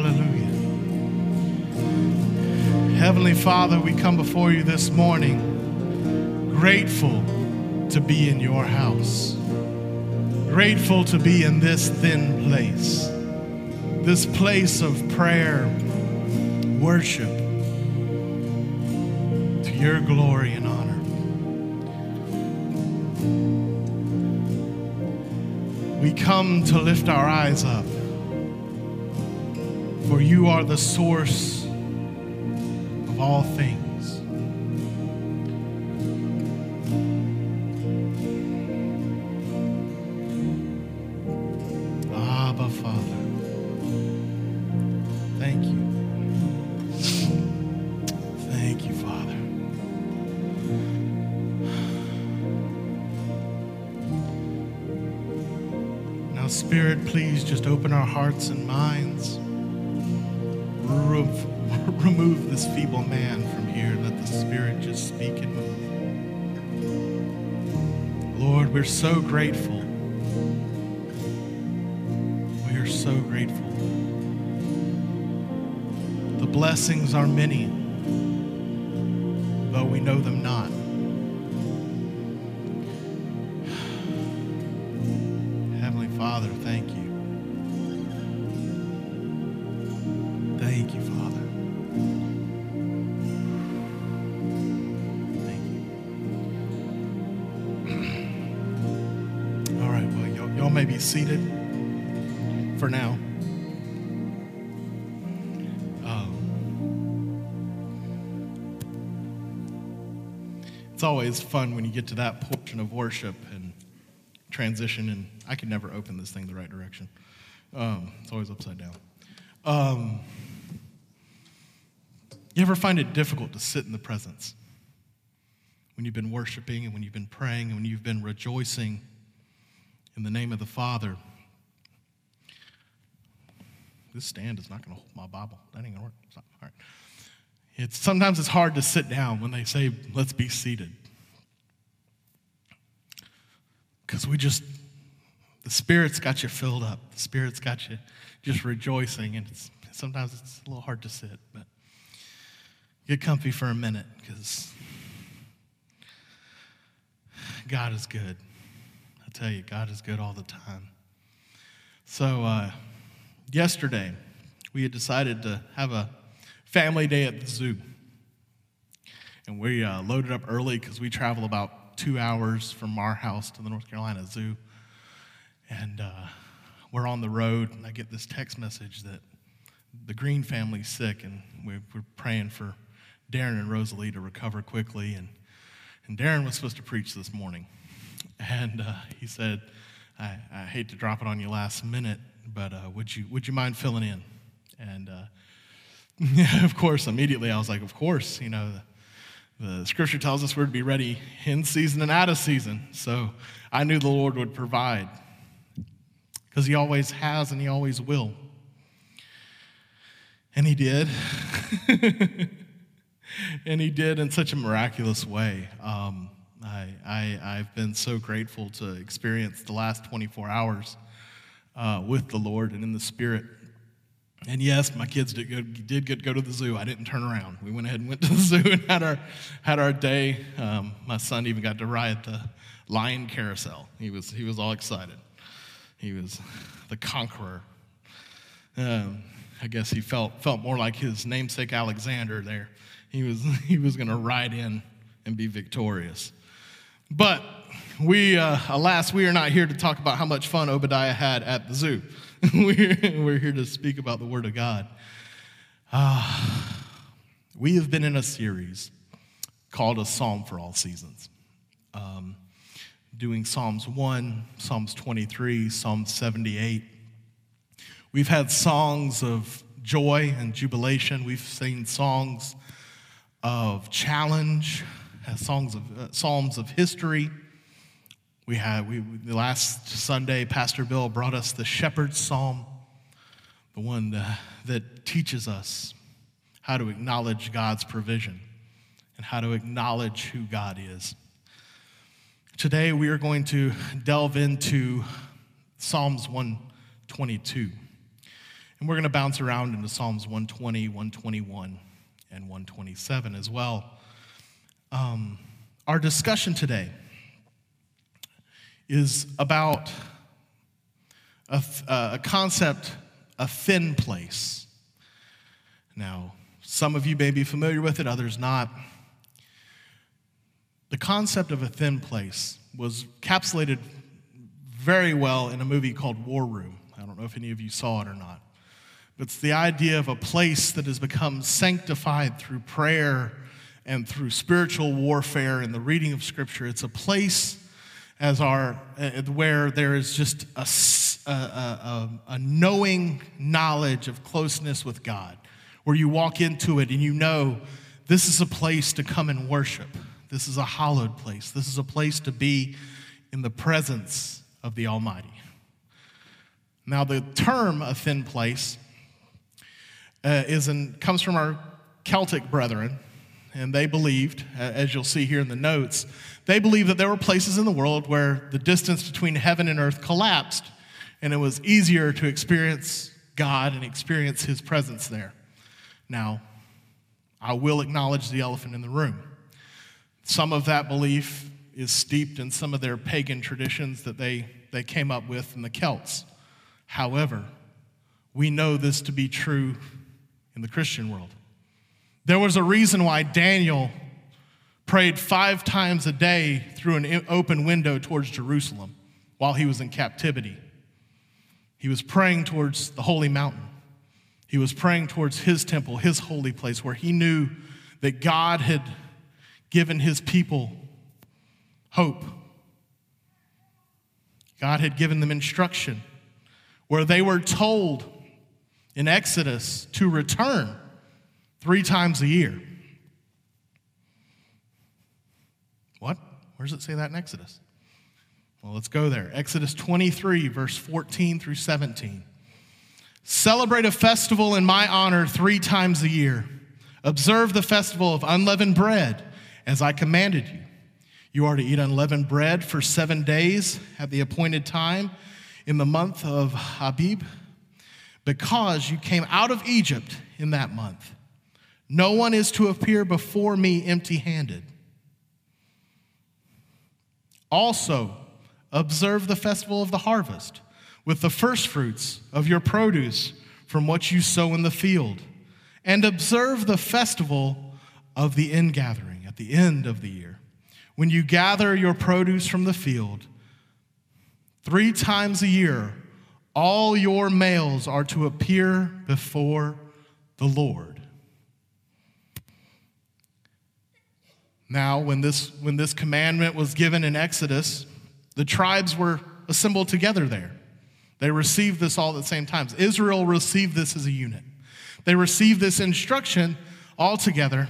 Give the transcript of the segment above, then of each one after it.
Hallelujah. Heavenly Father, we come before you this morning grateful to be in your house, grateful to be in this thin place, this place of prayer, worship, to your glory and honor. We come to lift our eyes up, for you are the source of all things. Abba, Father. Thank you. Thank you, Father. Now, Spirit, please just open our hearts and minds. This feeble man from here. Let the Spirit just speak and move. Lord, we're so grateful. We are so grateful. The blessings are many, though we know them not. Heavenly Father, thank you. Be seated for now. Um, it's always fun when you get to that portion of worship and transition, and I can never open this thing the right direction. Um, it's always upside down. Um, you ever find it difficult to sit in the presence when you've been worshiping and when you've been praying and when you've been rejoicing in the name of the Father? This stand is not going to hold my Bible. That ain't going to work. All right. It's, sometimes it's hard to sit down when they say, let's be seated. Because we just, the Spirit's got you filled up. The Spirit's got you just rejoicing. And it's, sometimes it's a little hard to sit, but get comfy for a minute because God is good. I tell you, God is good all the time. So, uh, yesterday, we had decided to have a family day at the zoo. And we uh, loaded up early because we travel about two hours from our house to the North Carolina Zoo. And uh, we're on the road, and I get this text message that the Green family's sick, and we're, we're praying for Darren and Rosalie to recover quickly. And, and Darren was supposed to preach this morning. And uh, he said, I, I hate to drop it on you last minute, but uh, would, you, would you mind filling in? And uh, of course, immediately I was like, of course, you know, the, the scripture tells us we're to be ready in season and out of season. So I knew the Lord would provide because he always has and he always will. And he did. and he did in such a miraculous way. Um, I, I, I've been so grateful to experience the last 24 hours uh, with the Lord and in the Spirit. And yes, my kids did, go, did get go to the zoo. I didn't turn around. We went ahead and went to the zoo and had our, had our day. Um, my son even got to ride the lion carousel. He was, he was all excited. He was the conqueror. Um, I guess he felt, felt more like his namesake Alexander there. He was, he was going to ride in and be victorious. But we, uh, alas, we are not here to talk about how much fun Obadiah had at the zoo. we're, we're here to speak about the Word of God. Uh, we have been in a series called A Psalm for All Seasons, um, doing Psalms 1, Psalms 23, Psalm 78. We've had songs of joy and jubilation. We've seen songs of challenge, songs of uh, psalms of history. We had we the last Sunday, Pastor Bill brought us the Shepherd's Psalm, the one uh, that teaches us how to acknowledge God's provision and how to acknowledge who God is. Today, we are going to delve into Psalms 122. And we're going to bounce around into Psalms 120, 121, and 127 as well. Um, our discussion today is about a, a concept, a thin place. Now, some of you may be familiar with it, others not. The concept of a thin place was encapsulated very well in a movie called War Room. I don't know if any of you saw it or not. But it's the idea of a place that has become sanctified through prayer and through spiritual warfare and the reading of Scripture. It's a place as our uh, where there is just a, a, a, a knowing knowledge of closeness with God, where you walk into it and you know this is a place to come and worship. This is a hallowed place. This is a place to be in the presence of the Almighty. Now, the term a thin place uh, is in, comes from our Celtic brethren, and they believed, as you'll see here in the notes, they believed that there were places in the world where the distance between heaven and earth collapsed, and it was easier to experience God and experience His presence there. Now, I will acknowledge the elephant in the room. Some of that belief is steeped in some of their pagan traditions that they, they came up with in the Celts. However, we know this to be true in the Christian world. There was a reason why Daniel prayed five times a day through an open window towards Jerusalem while he was in captivity. He was praying towards the holy mountain. He was praying towards his temple, his holy place, where he knew that God had given his people hope. God had given them instruction where they were told in Exodus to return three times a year. What? Where does it say that in Exodus? Well, let's go there. Exodus 23, verse 14 through 17. Celebrate a festival in my honor three times a year. Observe the festival of unleavened bread as I commanded you. You are to eat unleavened bread for seven days at the appointed time in the month of Abib, because you came out of Egypt in that month. No one is to appear before me empty handed. Also, observe the festival of the harvest with the firstfruits of your produce from what you sow in the field, and observe the festival of the ingathering at the end of the year, when you gather your produce from the field, three times a year, all your males are to appear before the Lord. Now, when this, when this commandment was given in Exodus, the tribes were assembled together there. They received this all at the same time. Israel received this as a unit. They received this instruction all together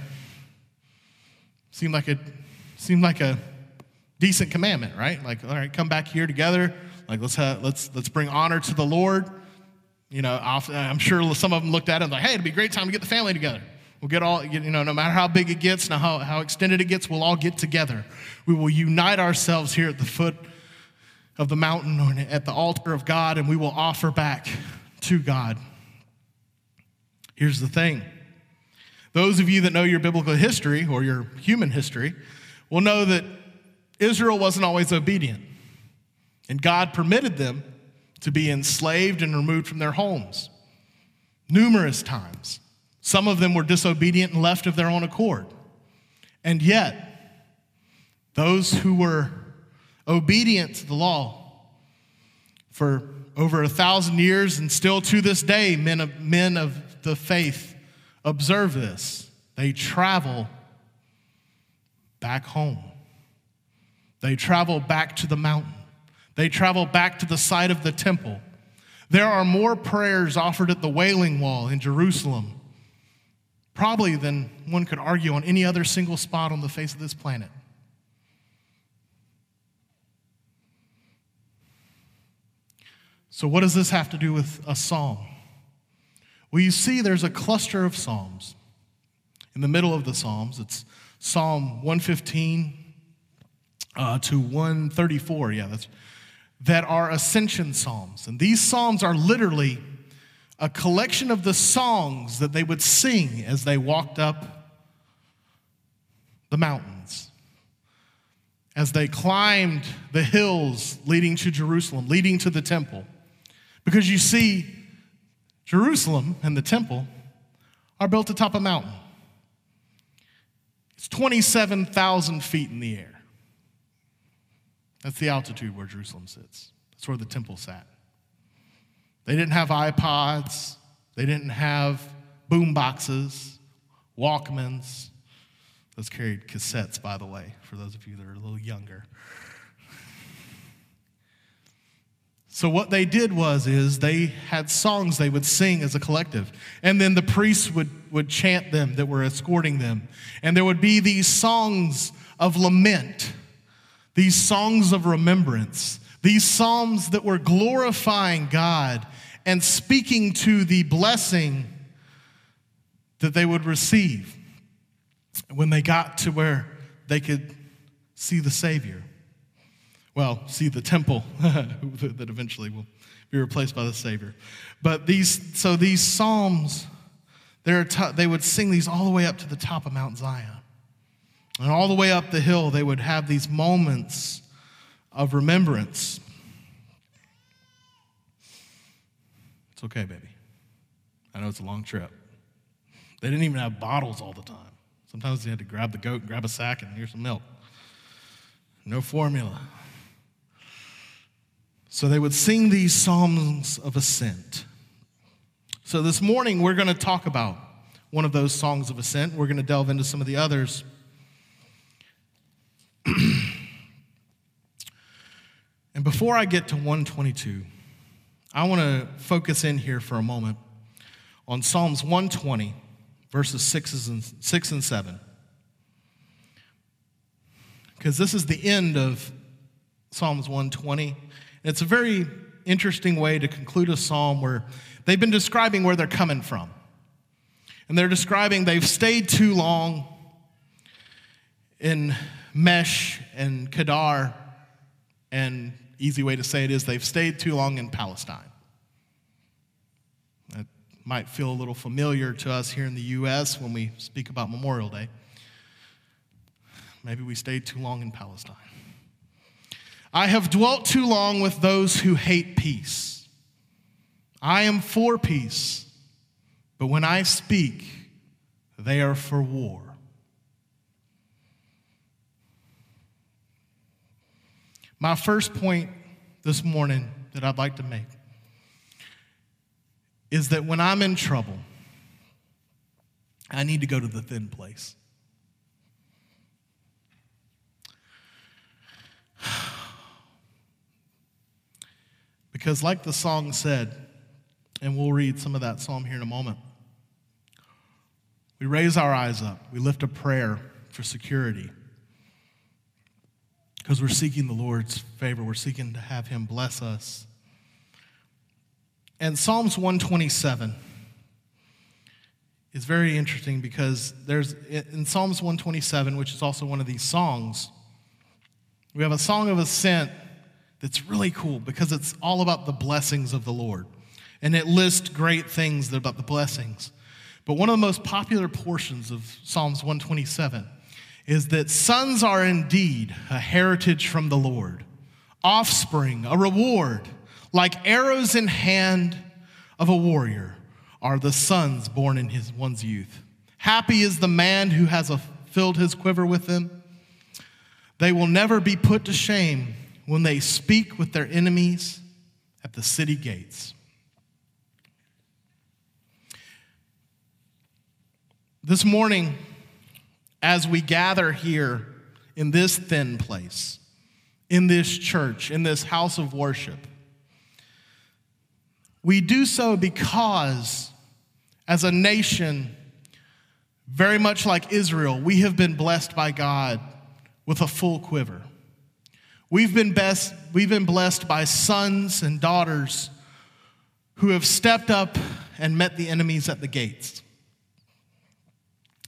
Seemed like a seemed like a decent commandment, right? Like, all right, come back here together. Like, let's have, let's let's bring honor to the Lord. You know, I'm sure some of them looked at it and like, hey, it'd be a great time to get the family together. We'll get all, you know, no matter how big it gets, no how, how extended it gets, we'll all get together. We will unite ourselves here at the foot of the mountain or at the altar of God, and we will offer back to God. Here's the thing those of you that know your biblical history or your human history will know that Israel wasn't always obedient. And God permitted them to be enslaved and removed from their homes numerous times. Some of them were disobedient and left of their own accord. And yet, those who were obedient to the law for over a thousand years and still to this day, men of, men of the faith Observe this. They travel back home. They travel back to the mountain. They travel back to the site of the temple. There are more prayers offered at the Wailing Wall in Jerusalem, probably than one could argue on any other single spot on the face of this planet. So, what does this have to do with a psalm? Well, you see, there's a cluster of Psalms. In the middle of the Psalms, it's Psalm 115 uh, to 134, yeah, that's, that are ascension Psalms. And these Psalms are literally a collection of the songs that they would sing as they walked up the mountains, as they climbed the hills leading to Jerusalem, leading to the temple. Because you see, Jerusalem and the temple are built atop a mountain. It's 27,000 feet in the air. That's the altitude where Jerusalem sits. That's where the temple sat. They didn't have iPods, they didn't have boom boxes, Walkmans. Those carried cassettes, by the way, for those of you that are a little younger. So what they did was is they had songs they would sing as a collective. And then the priests would, would chant them that were escorting them. And there would be these songs of lament, these songs of remembrance, these psalms that were glorifying God and speaking to the blessing that they would receive when they got to where they could see the Savior. Well, see the temple that eventually will be replaced by the Savior. But these, so these Psalms, t- they would sing these all the way up to the top of Mount Zion. And all the way up the hill, they would have these moments of remembrance. It's okay, baby. I know it's a long trip. They didn't even have bottles all the time. Sometimes they had to grab the goat, and grab a sack, and here's some milk. No formula. So they would sing these psalms of ascent. So this morning, we're going to talk about one of those songs of ascent. We're going to delve into some of the others. and before I get to 122, I want to focus in here for a moment on Psalms 120, verses 6 and, 6 and 7. Because this is the end of Psalms 120. And It's a very interesting way to conclude a psalm where they've been describing where they're coming from. And they're describing they've stayed too long in Mesh and Kedar and easy way to say it is they've stayed too long in Palestine. That might feel a little familiar to us here in the U.S. when we speak about Memorial Day. Maybe we stayed too long in Palestine. I have dwelt too long with those who hate peace. I am for peace, but when I speak, they are for war. My first point this morning that I'd like to make is that when I'm in trouble, I need to go to the thin place. Because, like the song said, and we'll read some of that psalm here in a moment, we raise our eyes up, we lift a prayer for security because we're seeking the Lord's favor. We're seeking to have Him bless us. And Psalms 127 is very interesting because there's in Psalms 127, which is also one of these songs, we have a song of ascent that's really cool because it's all about the blessings of the Lord. And it lists great things about the blessings. But one of the most popular portions of Psalms 127 is that sons are indeed a heritage from the Lord, offspring, a reward. Like arrows in hand of a warrior are the sons born in his one's youth. Happy is the man who has a, filled his quiver with them. They will never be put to shame when they speak with their enemies at the city gates. This morning, as we gather here in this thin place, in this church, in this house of worship. We do so because, as a nation, very much like Israel, we have been blessed by God with a full quiver. We've been, best, we've been blessed by sons and daughters who have stepped up and met the enemies at the gates.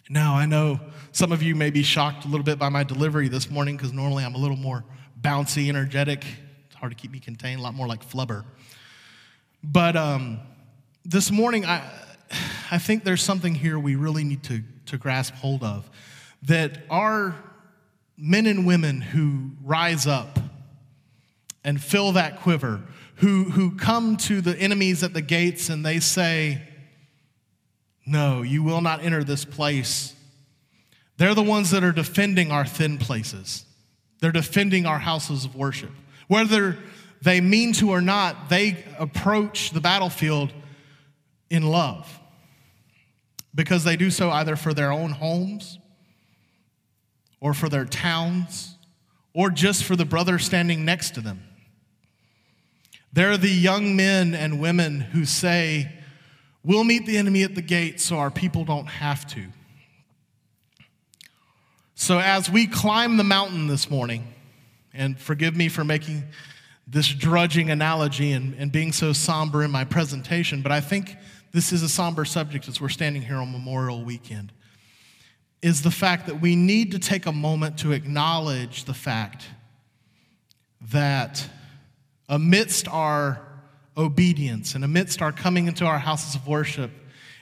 Now, I know some of you may be shocked a little bit by my delivery this morning because normally I'm a little more bouncy, energetic. It's hard to keep me contained, a lot more like flubber. But um, this morning, I, I think there's something here we really need to, to grasp hold of that our men and women who rise up and fill that quiver, who, who come to the enemies at the gates and they say, No, you will not enter this place. They're the ones that are defending our thin places. They're defending our houses of worship. Whether they mean to or not, they approach the battlefield in love because they do so either for their own homes or for their towns or just for the brother standing next to them. They're the young men and women who say, We'll meet the enemy at the gate so our people don't have to. So, as we climb the mountain this morning, and forgive me for making this drudging analogy and, and being so somber in my presentation, but I think this is a somber subject as we're standing here on Memorial Weekend, is the fact that we need to take a moment to acknowledge the fact that amidst our obedience and amidst our coming into our houses of worship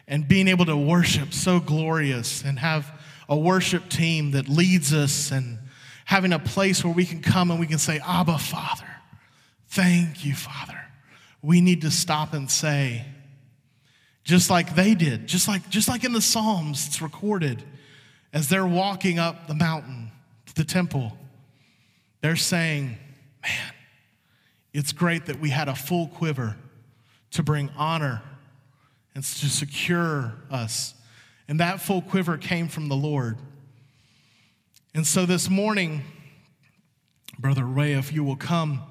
and being able to worship so glorious and have a worship team that leads us and having a place where we can come and we can say, Abba, Father, thank you, Father. We need to stop and say, just like they did, just like, just like in the Psalms, it's recorded as they're walking up the mountain to the temple, they're saying, Man, it's great that we had a full quiver to bring honor and to secure us. And that full quiver came from the Lord. And so this morning, Brother Ray, if you will come,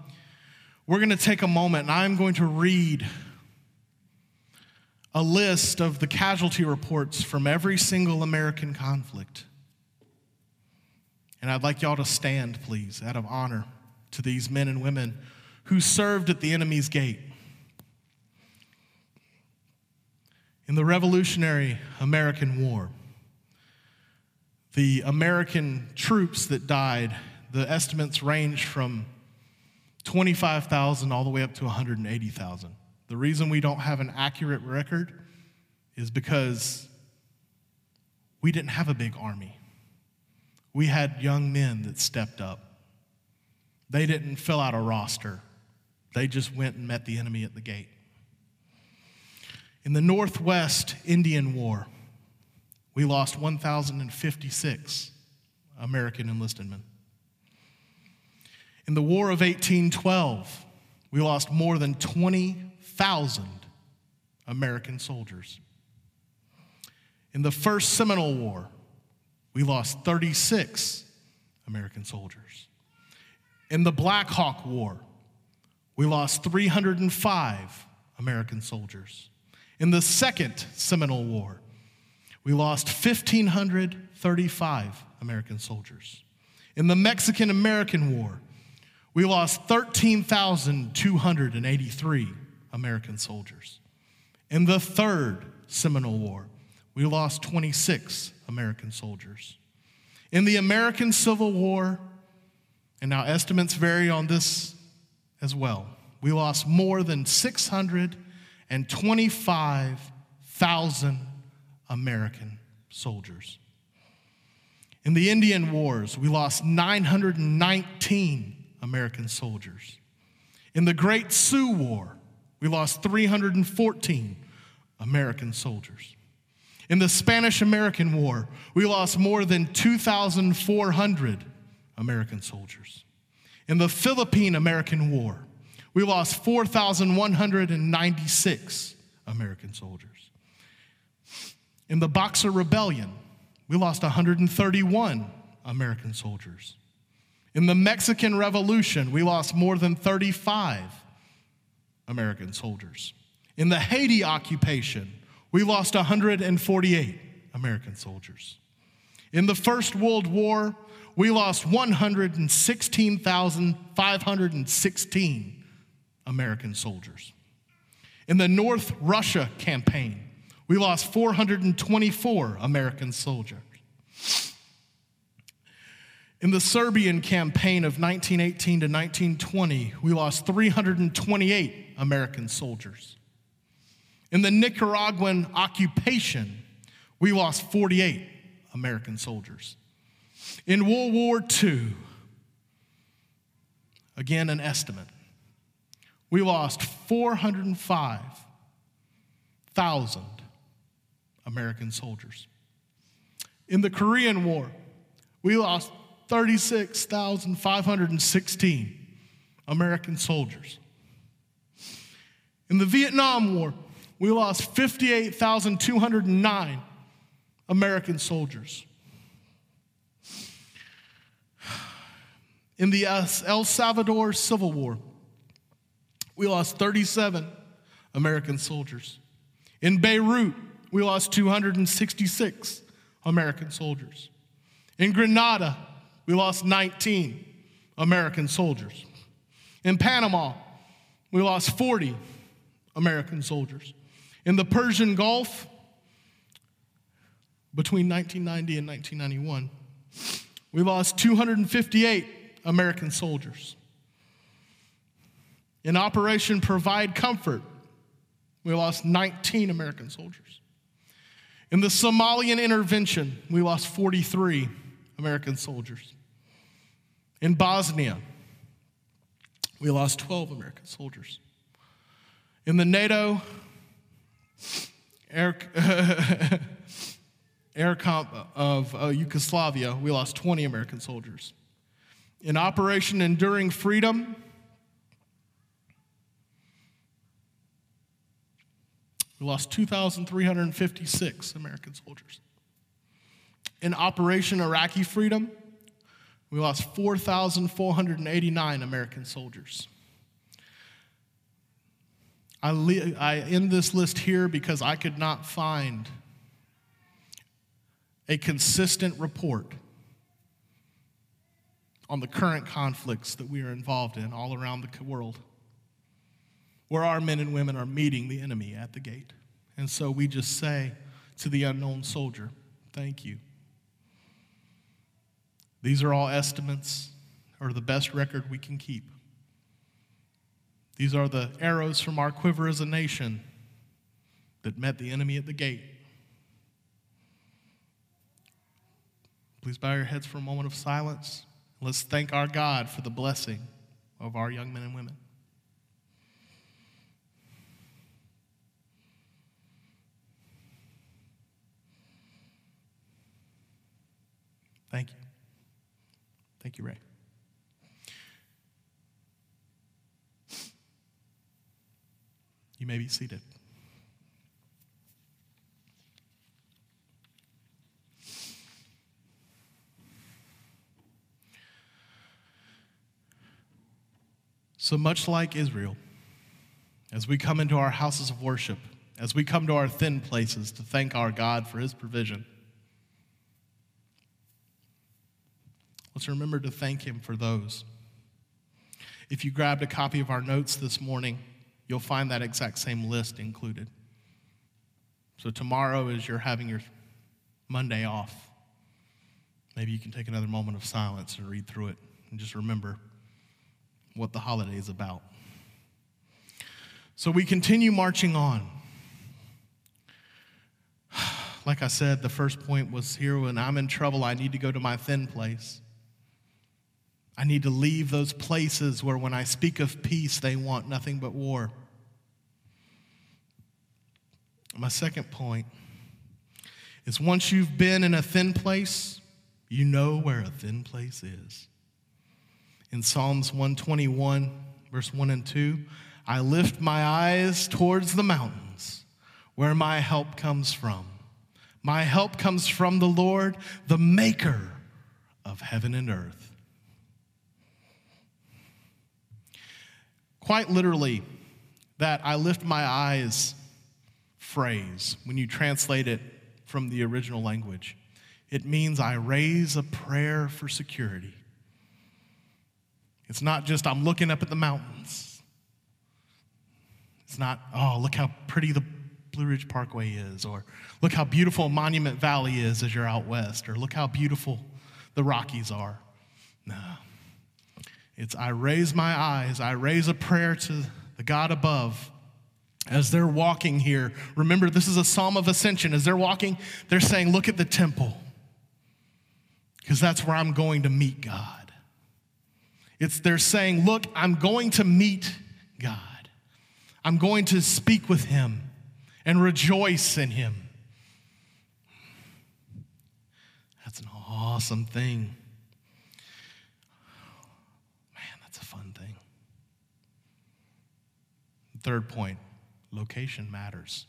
we're going to take a moment and I'm going to read a list of the casualty reports from every single American conflict. And I'd like y'all to stand, please, out of honor to these men and women who served at the enemy's gate. In the Revolutionary American War, the American troops that died, the estimates range from 25,000 all the way up to 180,000. The reason we don't have an accurate record is because we didn't have a big army. We had young men that stepped up. They didn't fill out a roster, they just went and met the enemy at the gate. In the Northwest Indian War, we lost 1,056 American enlisted men. In the War of 1812, we lost more than 20,000 American soldiers. In the First Seminole War, we lost 36 American soldiers. In the Black Hawk War, we lost 305 American soldiers. In the Second Seminole War, we lost 1,535 American soldiers. In the Mexican American War, we lost 13,283 American soldiers. In the Third Seminole War, we lost 26 American soldiers. In the American Civil War, and now estimates vary on this as well, we lost more than 625,000 American soldiers. In the Indian Wars, we lost 919 American soldiers. In the Great Sioux War, we lost 314 American soldiers. In the Spanish American War, we lost more than 2,400 American soldiers. In the Philippine American War, we lost 4,196 American soldiers. In the Boxer Rebellion, we lost 131 American soldiers. In the Mexican Revolution, we lost more than 35 American soldiers. In the Haiti occupation, we lost 148 American soldiers. In the First World War, we lost 116,516 American soldiers. In the North Russia campaign, we lost 424 American soldiers. In the Siberian campaign of 1918 to 1920, we lost 328 American soldiers. In the Nicaraguan occupation, we lost 48 American soldiers. In World War II, again, an estimate, we lost 405,000 American soldiers. In the Korean War, we lost 36,516 American soldiers. In the Vietnam War, we lost 58,209 American soldiers. In the El Salvador Civil War, we lost 37 American soldiers. In Beirut, we lost 266 American soldiers. In Grenada, we lost 19 American soldiers. In Panama, we lost 40 American soldiers. In the Persian Gulf, between 1990 and 1991, we lost 258 American soldiers. In Operation Provide Comfort, we lost 19 American soldiers. In the Somalian intervention, we lost 43 American soldiers. In Bosnia, we lost 12 American soldiers. In the NATO air, air comp of uh, Yugoslavia, we lost 20 American soldiers. In Operation Enduring Freedom, we lost 2,356 American soldiers. In Operation Iraqi Freedom, we lost 4,489 American soldiers. I, I end this list here because I could not find a consistent report on the current conflicts that we are involved in all around the world, where our men and women are meeting the enemy at the gate. And so we just say to the unknown soldier, Thank you. These are all estimates or the best record we can keep. These are the arrows from our quiver as a nation that met the enemy at the gate. Please bow your heads for a moment of silence. Let's thank our God for the blessing of our young men and women. Thank you. Thank you, Ray. You may be seated. So much like Israel, as we come into our houses of worship, as we come to our thin places to thank our God for his provision, let's remember to thank him for those. If you grabbed a copy of our notes this morning, you'll find that exact same list included. So tomorrow, as you're having your Monday off, maybe you can take another moment of silence and read through it and just remember what the holiday is about. So we continue marching on. Like I said, the first point was here when I'm in trouble, I need to go to my thin place. I need to leave those places where when I speak of peace, they want nothing but war. My second point is once you've been in a thin place, you know where a thin place is. In Psalms 121, verse 1 and 2, I lift my eyes towards the mountains where my help comes from. My help comes from the Lord, the maker of heaven and earth. Quite literally, that I lift my eyes phrase, when you translate it from the original language, it means I raise a prayer for security. It's not just I'm looking up at the mountains. It's not, oh, look how pretty the Blue Ridge Parkway is, or look how beautiful Monument Valley is as you're out west, or look how beautiful the Rockies are. No. It's I raise my eyes, I raise a prayer to the God above as they're walking here, remember this is a psalm of ascension. As they're walking, they're saying, Look at the temple, because that's where I'm going to meet God. It's they're saying, Look, I'm going to meet God. I'm going to speak with him and rejoice in him. That's an awesome thing. Man, that's a fun thing. Third point location matters.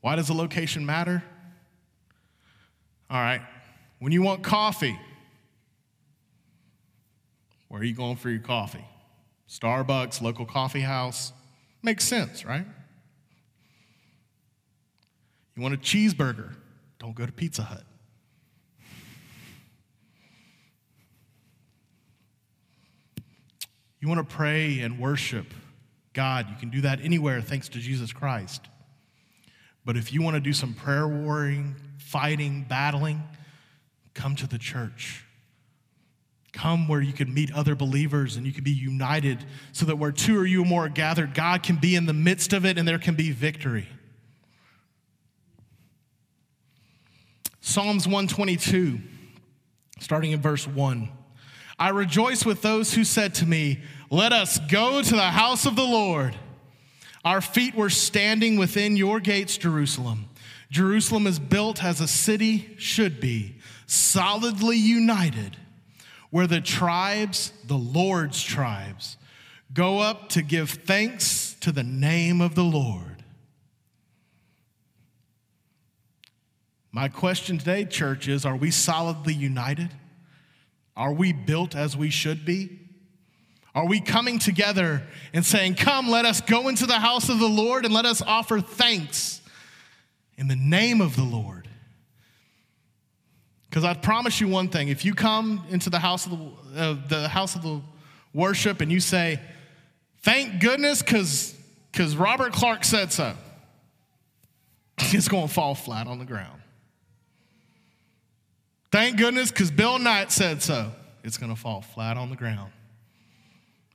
Why does the location matter? All right, when you want coffee, where are you going for your coffee? Starbucks, local coffee house. Makes sense, right? You want a cheeseburger? Don't go to Pizza Hut. You want to pray and worship God, you can do that anywhere thanks to Jesus Christ. But if you want to do some prayer warring, fighting, battling, come to the church. Come where you can meet other believers and you can be united so that where two or you more are gathered, God can be in the midst of it and there can be victory. Psalms 122, starting in verse 1. I rejoice with those who said to me, Let us go to the house of the Lord. Our feet were standing within your gates, Jerusalem. Jerusalem is built as a city should be, solidly united where the tribes, the Lord's tribes, go up to give thanks to the name of the Lord. My question today, church, is are we solidly united? Are we built as we should be? Are we coming together and saying, Come, let us go into the house of the Lord and let us offer thanks in the name of the Lord? Because I promise you one thing if you come into the house of the, uh, the house of the worship and you say, thank goodness because Robert Clark said so, it's going to fall flat on the ground. Thank goodness because Bill Knight said so, it's going to fall flat on the ground.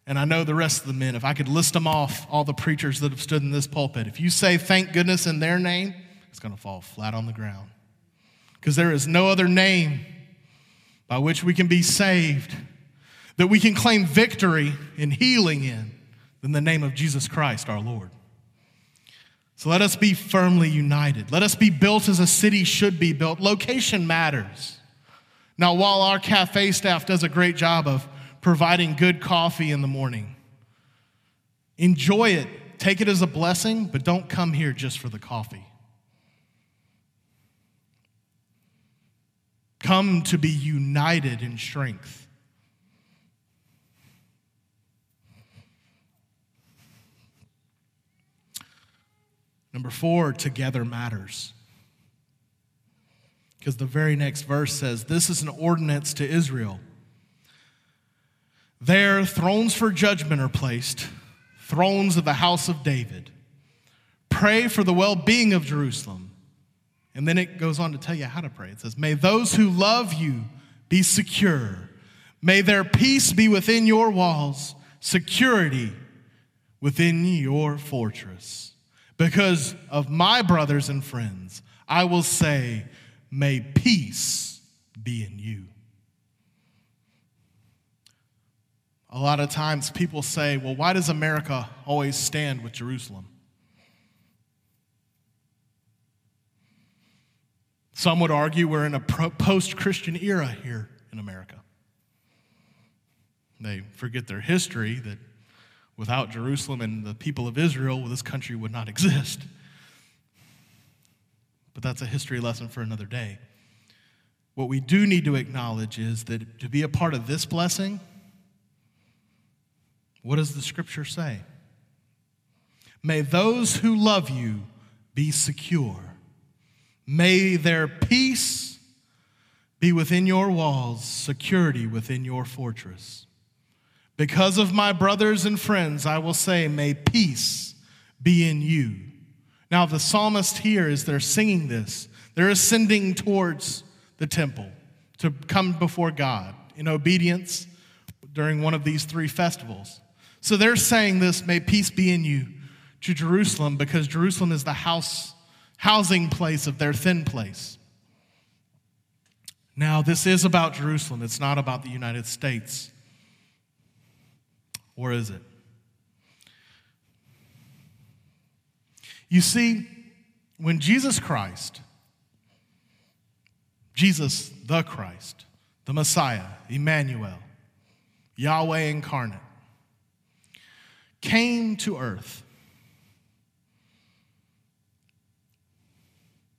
And I know the rest of the men, if I could list them off, all the preachers that have stood in this pulpit, if you say thank goodness in their name, it's going to fall flat on the ground because there is no other name by which we can be saved, that we can claim victory and healing in, than the name of Jesus Christ our Lord. So let us be firmly united. Let us be built as a city should be built. Location matters. Now, while our cafe staff does a great job of providing good coffee in the morning, enjoy it, take it as a blessing, but don't come here just for the coffee. come to be united in strength. Number four, together matters. Because the very next verse says, This is an ordinance to Israel. There, thrones for judgment are placed, thrones of the house of David. Pray for the well being of Jerusalem and then it goes on to tell you how to pray. It says, May those who love you be secure. May their peace be within your walls, security within your fortress. Because of my brothers and friends, I will say, May peace be in you. A lot of times people say, Well, why does America always stand with Jerusalem? Some would argue we're in a post Christian era here in America. They forget their history that without Jerusalem and the people of Israel, this country would not exist. But that's a history lesson for another day. What we do need to acknowledge is that to be a part of this blessing, what does the scripture say? May those who love you be secure. May their peace be within your walls, security within your fortress. Because of my brothers and friends, I will say, may peace be in you. Now, the psalmist here, as they're singing this, they're ascending towards the temple to come before God in obedience during one of these three festivals. So they're saying this, may peace be in you. to Jerusalem because Jerusalem is the house, housing place of their thin place. Now, this is about Jerusalem, it's not about the United States. Or is it? You see, when Jesus Christ, Jesus the Christ, the Messiah, Emmanuel, Yahweh incarnate, came to earth,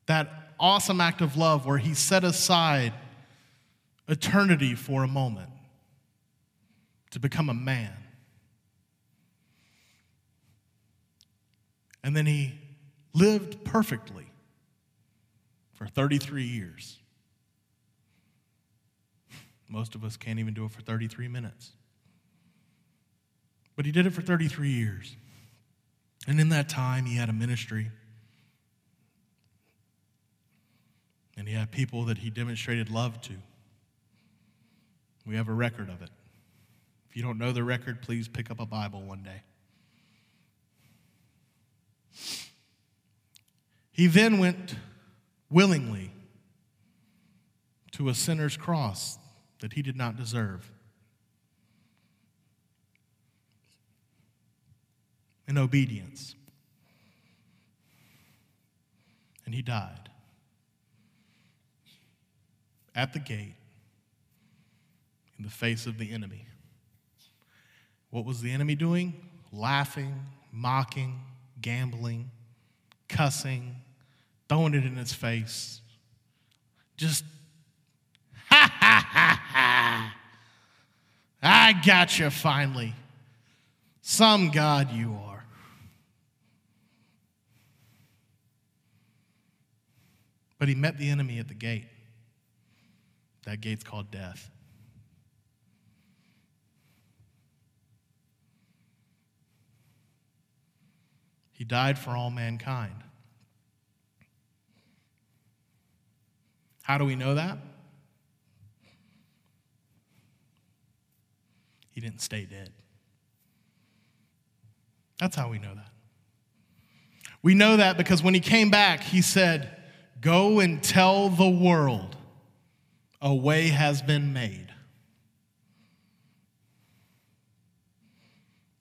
that awesome act of love where he set aside eternity for a moment to become a man. And then he lived perfectly for 33 years. Most of us can't even do it for 33 minutes. But he did it for 33 years. And in that time, he had a ministry. And he had people that he demonstrated love to. We have a record of it. If you don't know the record, please pick up a Bible one day. He then went willingly to a sinner's cross that he did not deserve. In obedience. And he died at the gate in the face of the enemy. What was the enemy doing? Laughing, mocking, gambling, cussing, throwing it in his face. Just, ha ha ha ha. I got you finally. Some God you are. But he met the enemy at the gate. That gate's called death. He died for all mankind. How do we know that? He didn't stay dead. That's how we know that. We know that because when he came back, he said, Go and tell the world a way has been made.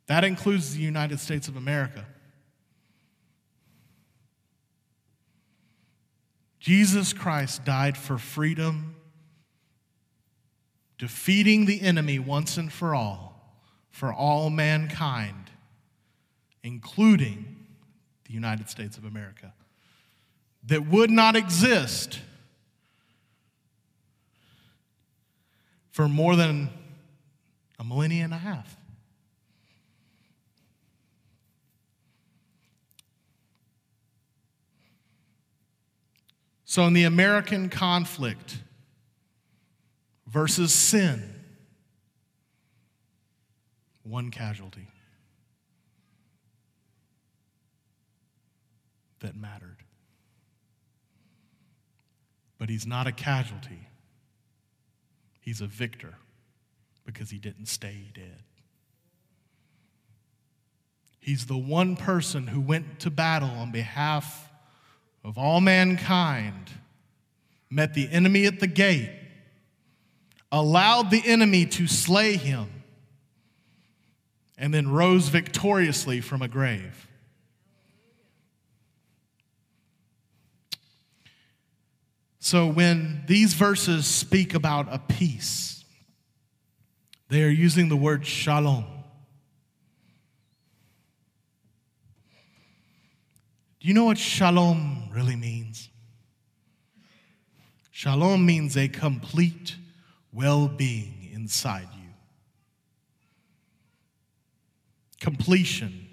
That includes the United States of America. Jesus Christ died for freedom, defeating the enemy once and for all, for all mankind, including the United States of America, that would not exist for more than a millennia and a half. So, in the American conflict versus sin, one casualty that mattered. But he's not a casualty, he's a victor because he didn't stay dead. He's the one person who went to battle on behalf of all mankind met the enemy at the gate, allowed the enemy to slay him, and then rose victoriously from a grave. So, when these verses speak about a peace, they are using the word shalom. Do you know what shalom really means? Shalom means a complete well being inside you, completion,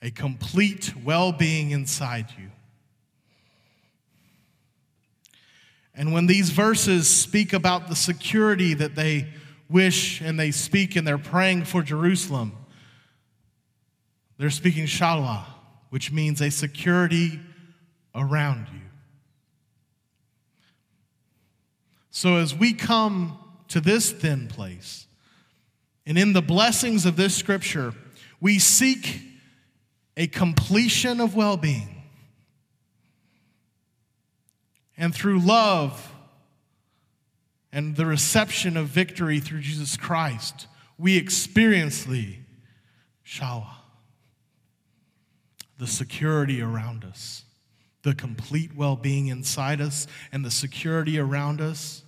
a complete well being inside you. And when these verses speak about the security that they wish and they speak and they're praying for Jerusalem, they're speaking shalom which means a security around you. So as we come to this thin place, and in the blessings of this scripture, we seek a completion of well being. And through love and the reception of victory through Jesus Christ, we experience the shalvah, the security around us, the complete well being inside us, and the security around us.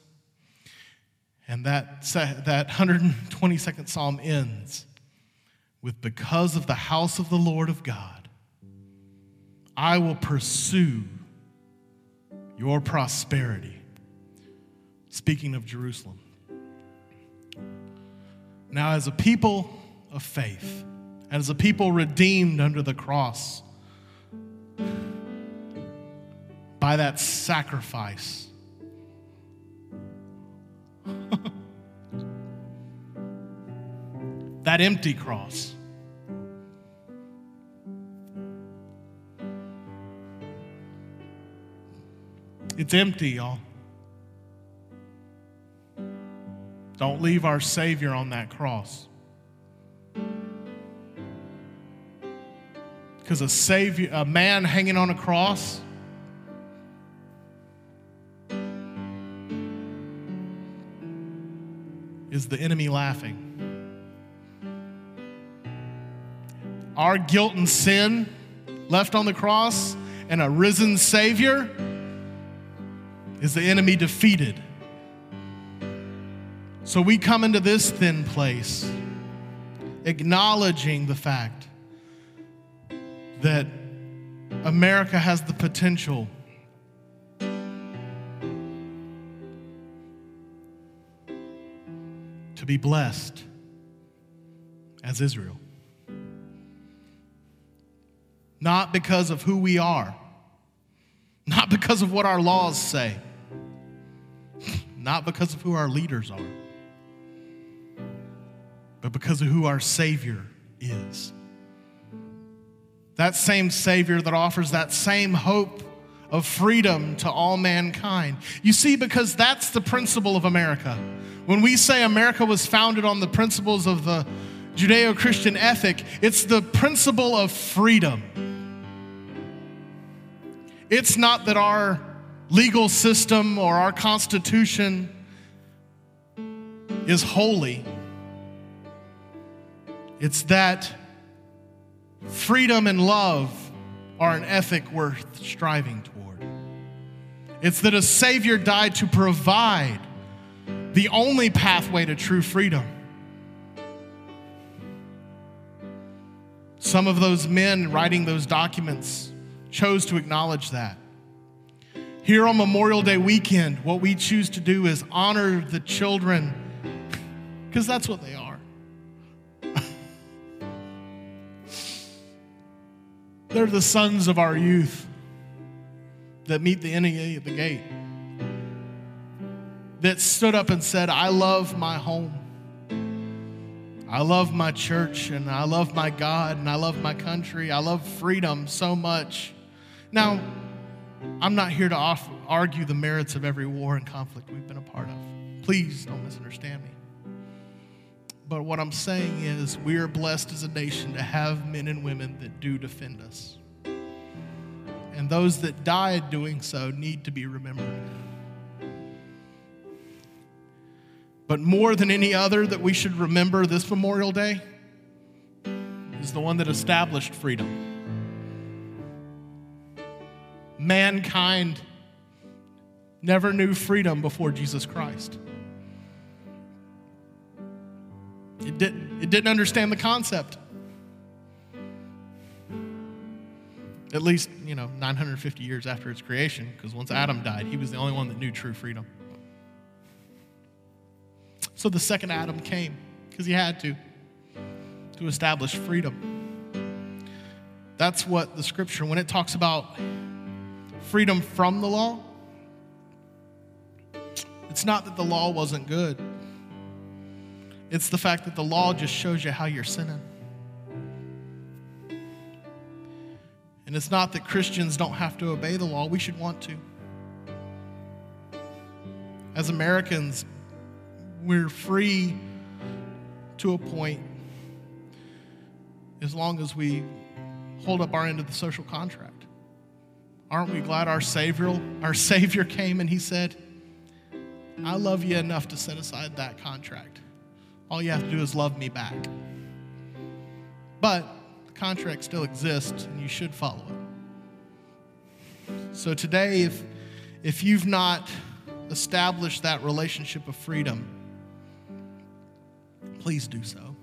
And that, that 122nd Psalm ends with Because of the house of the Lord of God, I will pursue your prosperity. Speaking of Jerusalem. Now, as a people of faith, and as a people redeemed under the cross by that sacrifice, that empty cross. It's empty, y'all. Don't leave our Savior on that cross. Because a savior, a man hanging on a cross, is the enemy laughing. Our guilt and sin left on the cross and a risen Savior is the enemy defeated. So we come into this thin place, acknowledging the fact that America has the potential be blessed as Israel. Not because of who we are, not because of what our laws say, not because of who our leaders are, but because of who our Savior is. That same Savior that offers that same hope of freedom to all mankind. You see, because that's the principle of America. When we say America was founded on the principles of the Judeo Christian ethic, it's the principle of freedom. It's not that our legal system or our constitution is holy, it's that freedom and love are an ethic worth striving toward. It's that a Savior died to provide the only pathway to true freedom. Some of those men writing those documents chose to acknowledge that. Here on Memorial Day weekend, what we choose to do is honor the children because that's what they are. They're the sons of our youth that meet the enemy at the gate, that stood up and said, I love my home. I love my church and I love my God and I love my country. I love freedom so much. Now, I'm not here to argue the merits of every war and conflict we've been a part of. Please don't misunderstand me. But what I'm saying is, we are blessed as a nation to have men and women that do defend us. And those that died doing so need to be remembered. But more than any other that we should remember this Memorial Day is the one that established freedom. Mankind never knew freedom before Jesus Christ. It didn't, it didn't understand the concept. At least, you know, 950 years after its creation, because once Adam died, he was the only one that knew true freedom. So the second Adam came, because he had to, to establish freedom. That's what the scripture, when it talks about freedom from the law, it's not that the law wasn't good. It's the fact that the law just shows you how you're sinning. And it's not that Christians don't have to obey the law, we should want to. As Americans, we're free to a point as long as we hold up our end of the social contract? Aren't we glad our Savior, our Savior came and He said, I love you enough to set aside that contract. All you have to do is love me back. But the contract still exists and you should follow it. So today, if, if you've not established that relationship of freedom, please do so.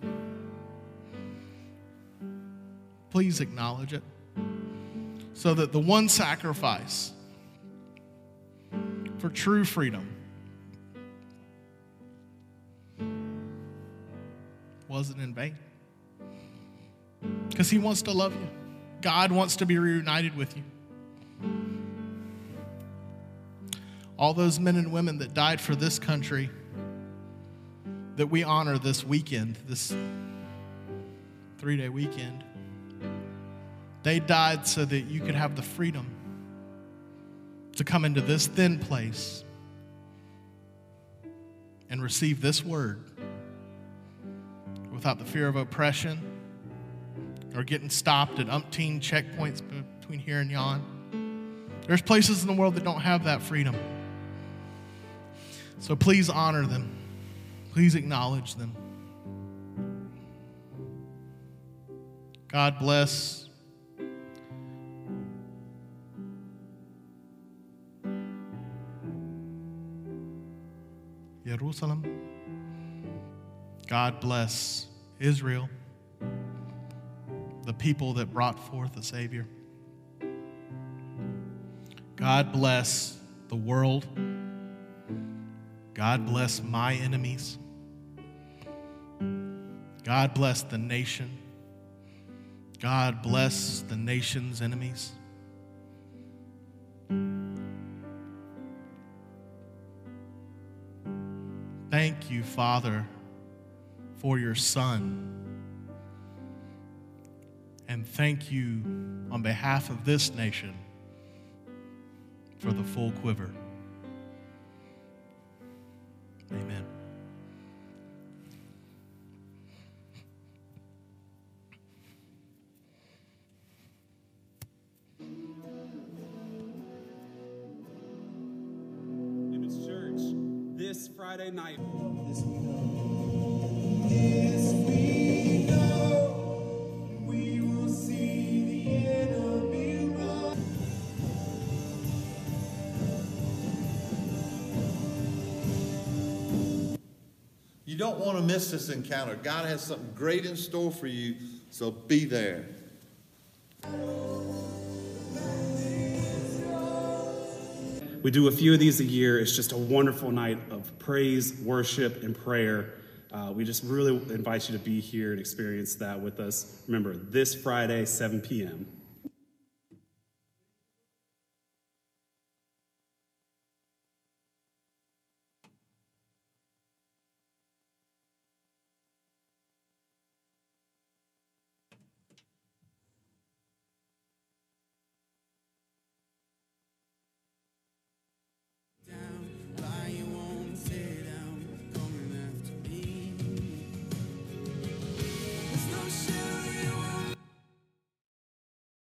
Please acknowledge it so that the one sacrifice for true freedom wasn't in vain. Because He wants to love you, God wants to be reunited with you. All those men and women that died for this country that we honor this weekend, this three day weekend, they died so that you could have the freedom to come into this thin place and receive this word without the fear of oppression or getting stopped at umpteen checkpoints between here and yon. There's places in the world that don't have that freedom. So please honor them. Please acknowledge them. God bless. Jerusalem. God bless Israel, the people that brought forth a Savior. God bless the world. God bless my enemies. God bless the nation. God bless the nation's enemies. Thank you, Father, for your Son. And thank you on behalf of this nation for the full quiver. Amen. Image Church, this Friday night. You don't want to miss this encounter. God has something great in store for you, so be there. We do a few of these a year. It's just a wonderful night of praise, worship, and prayer. Uh, we just really invite you to be here and experience that with us. Remember, this Friday, 7 p.m.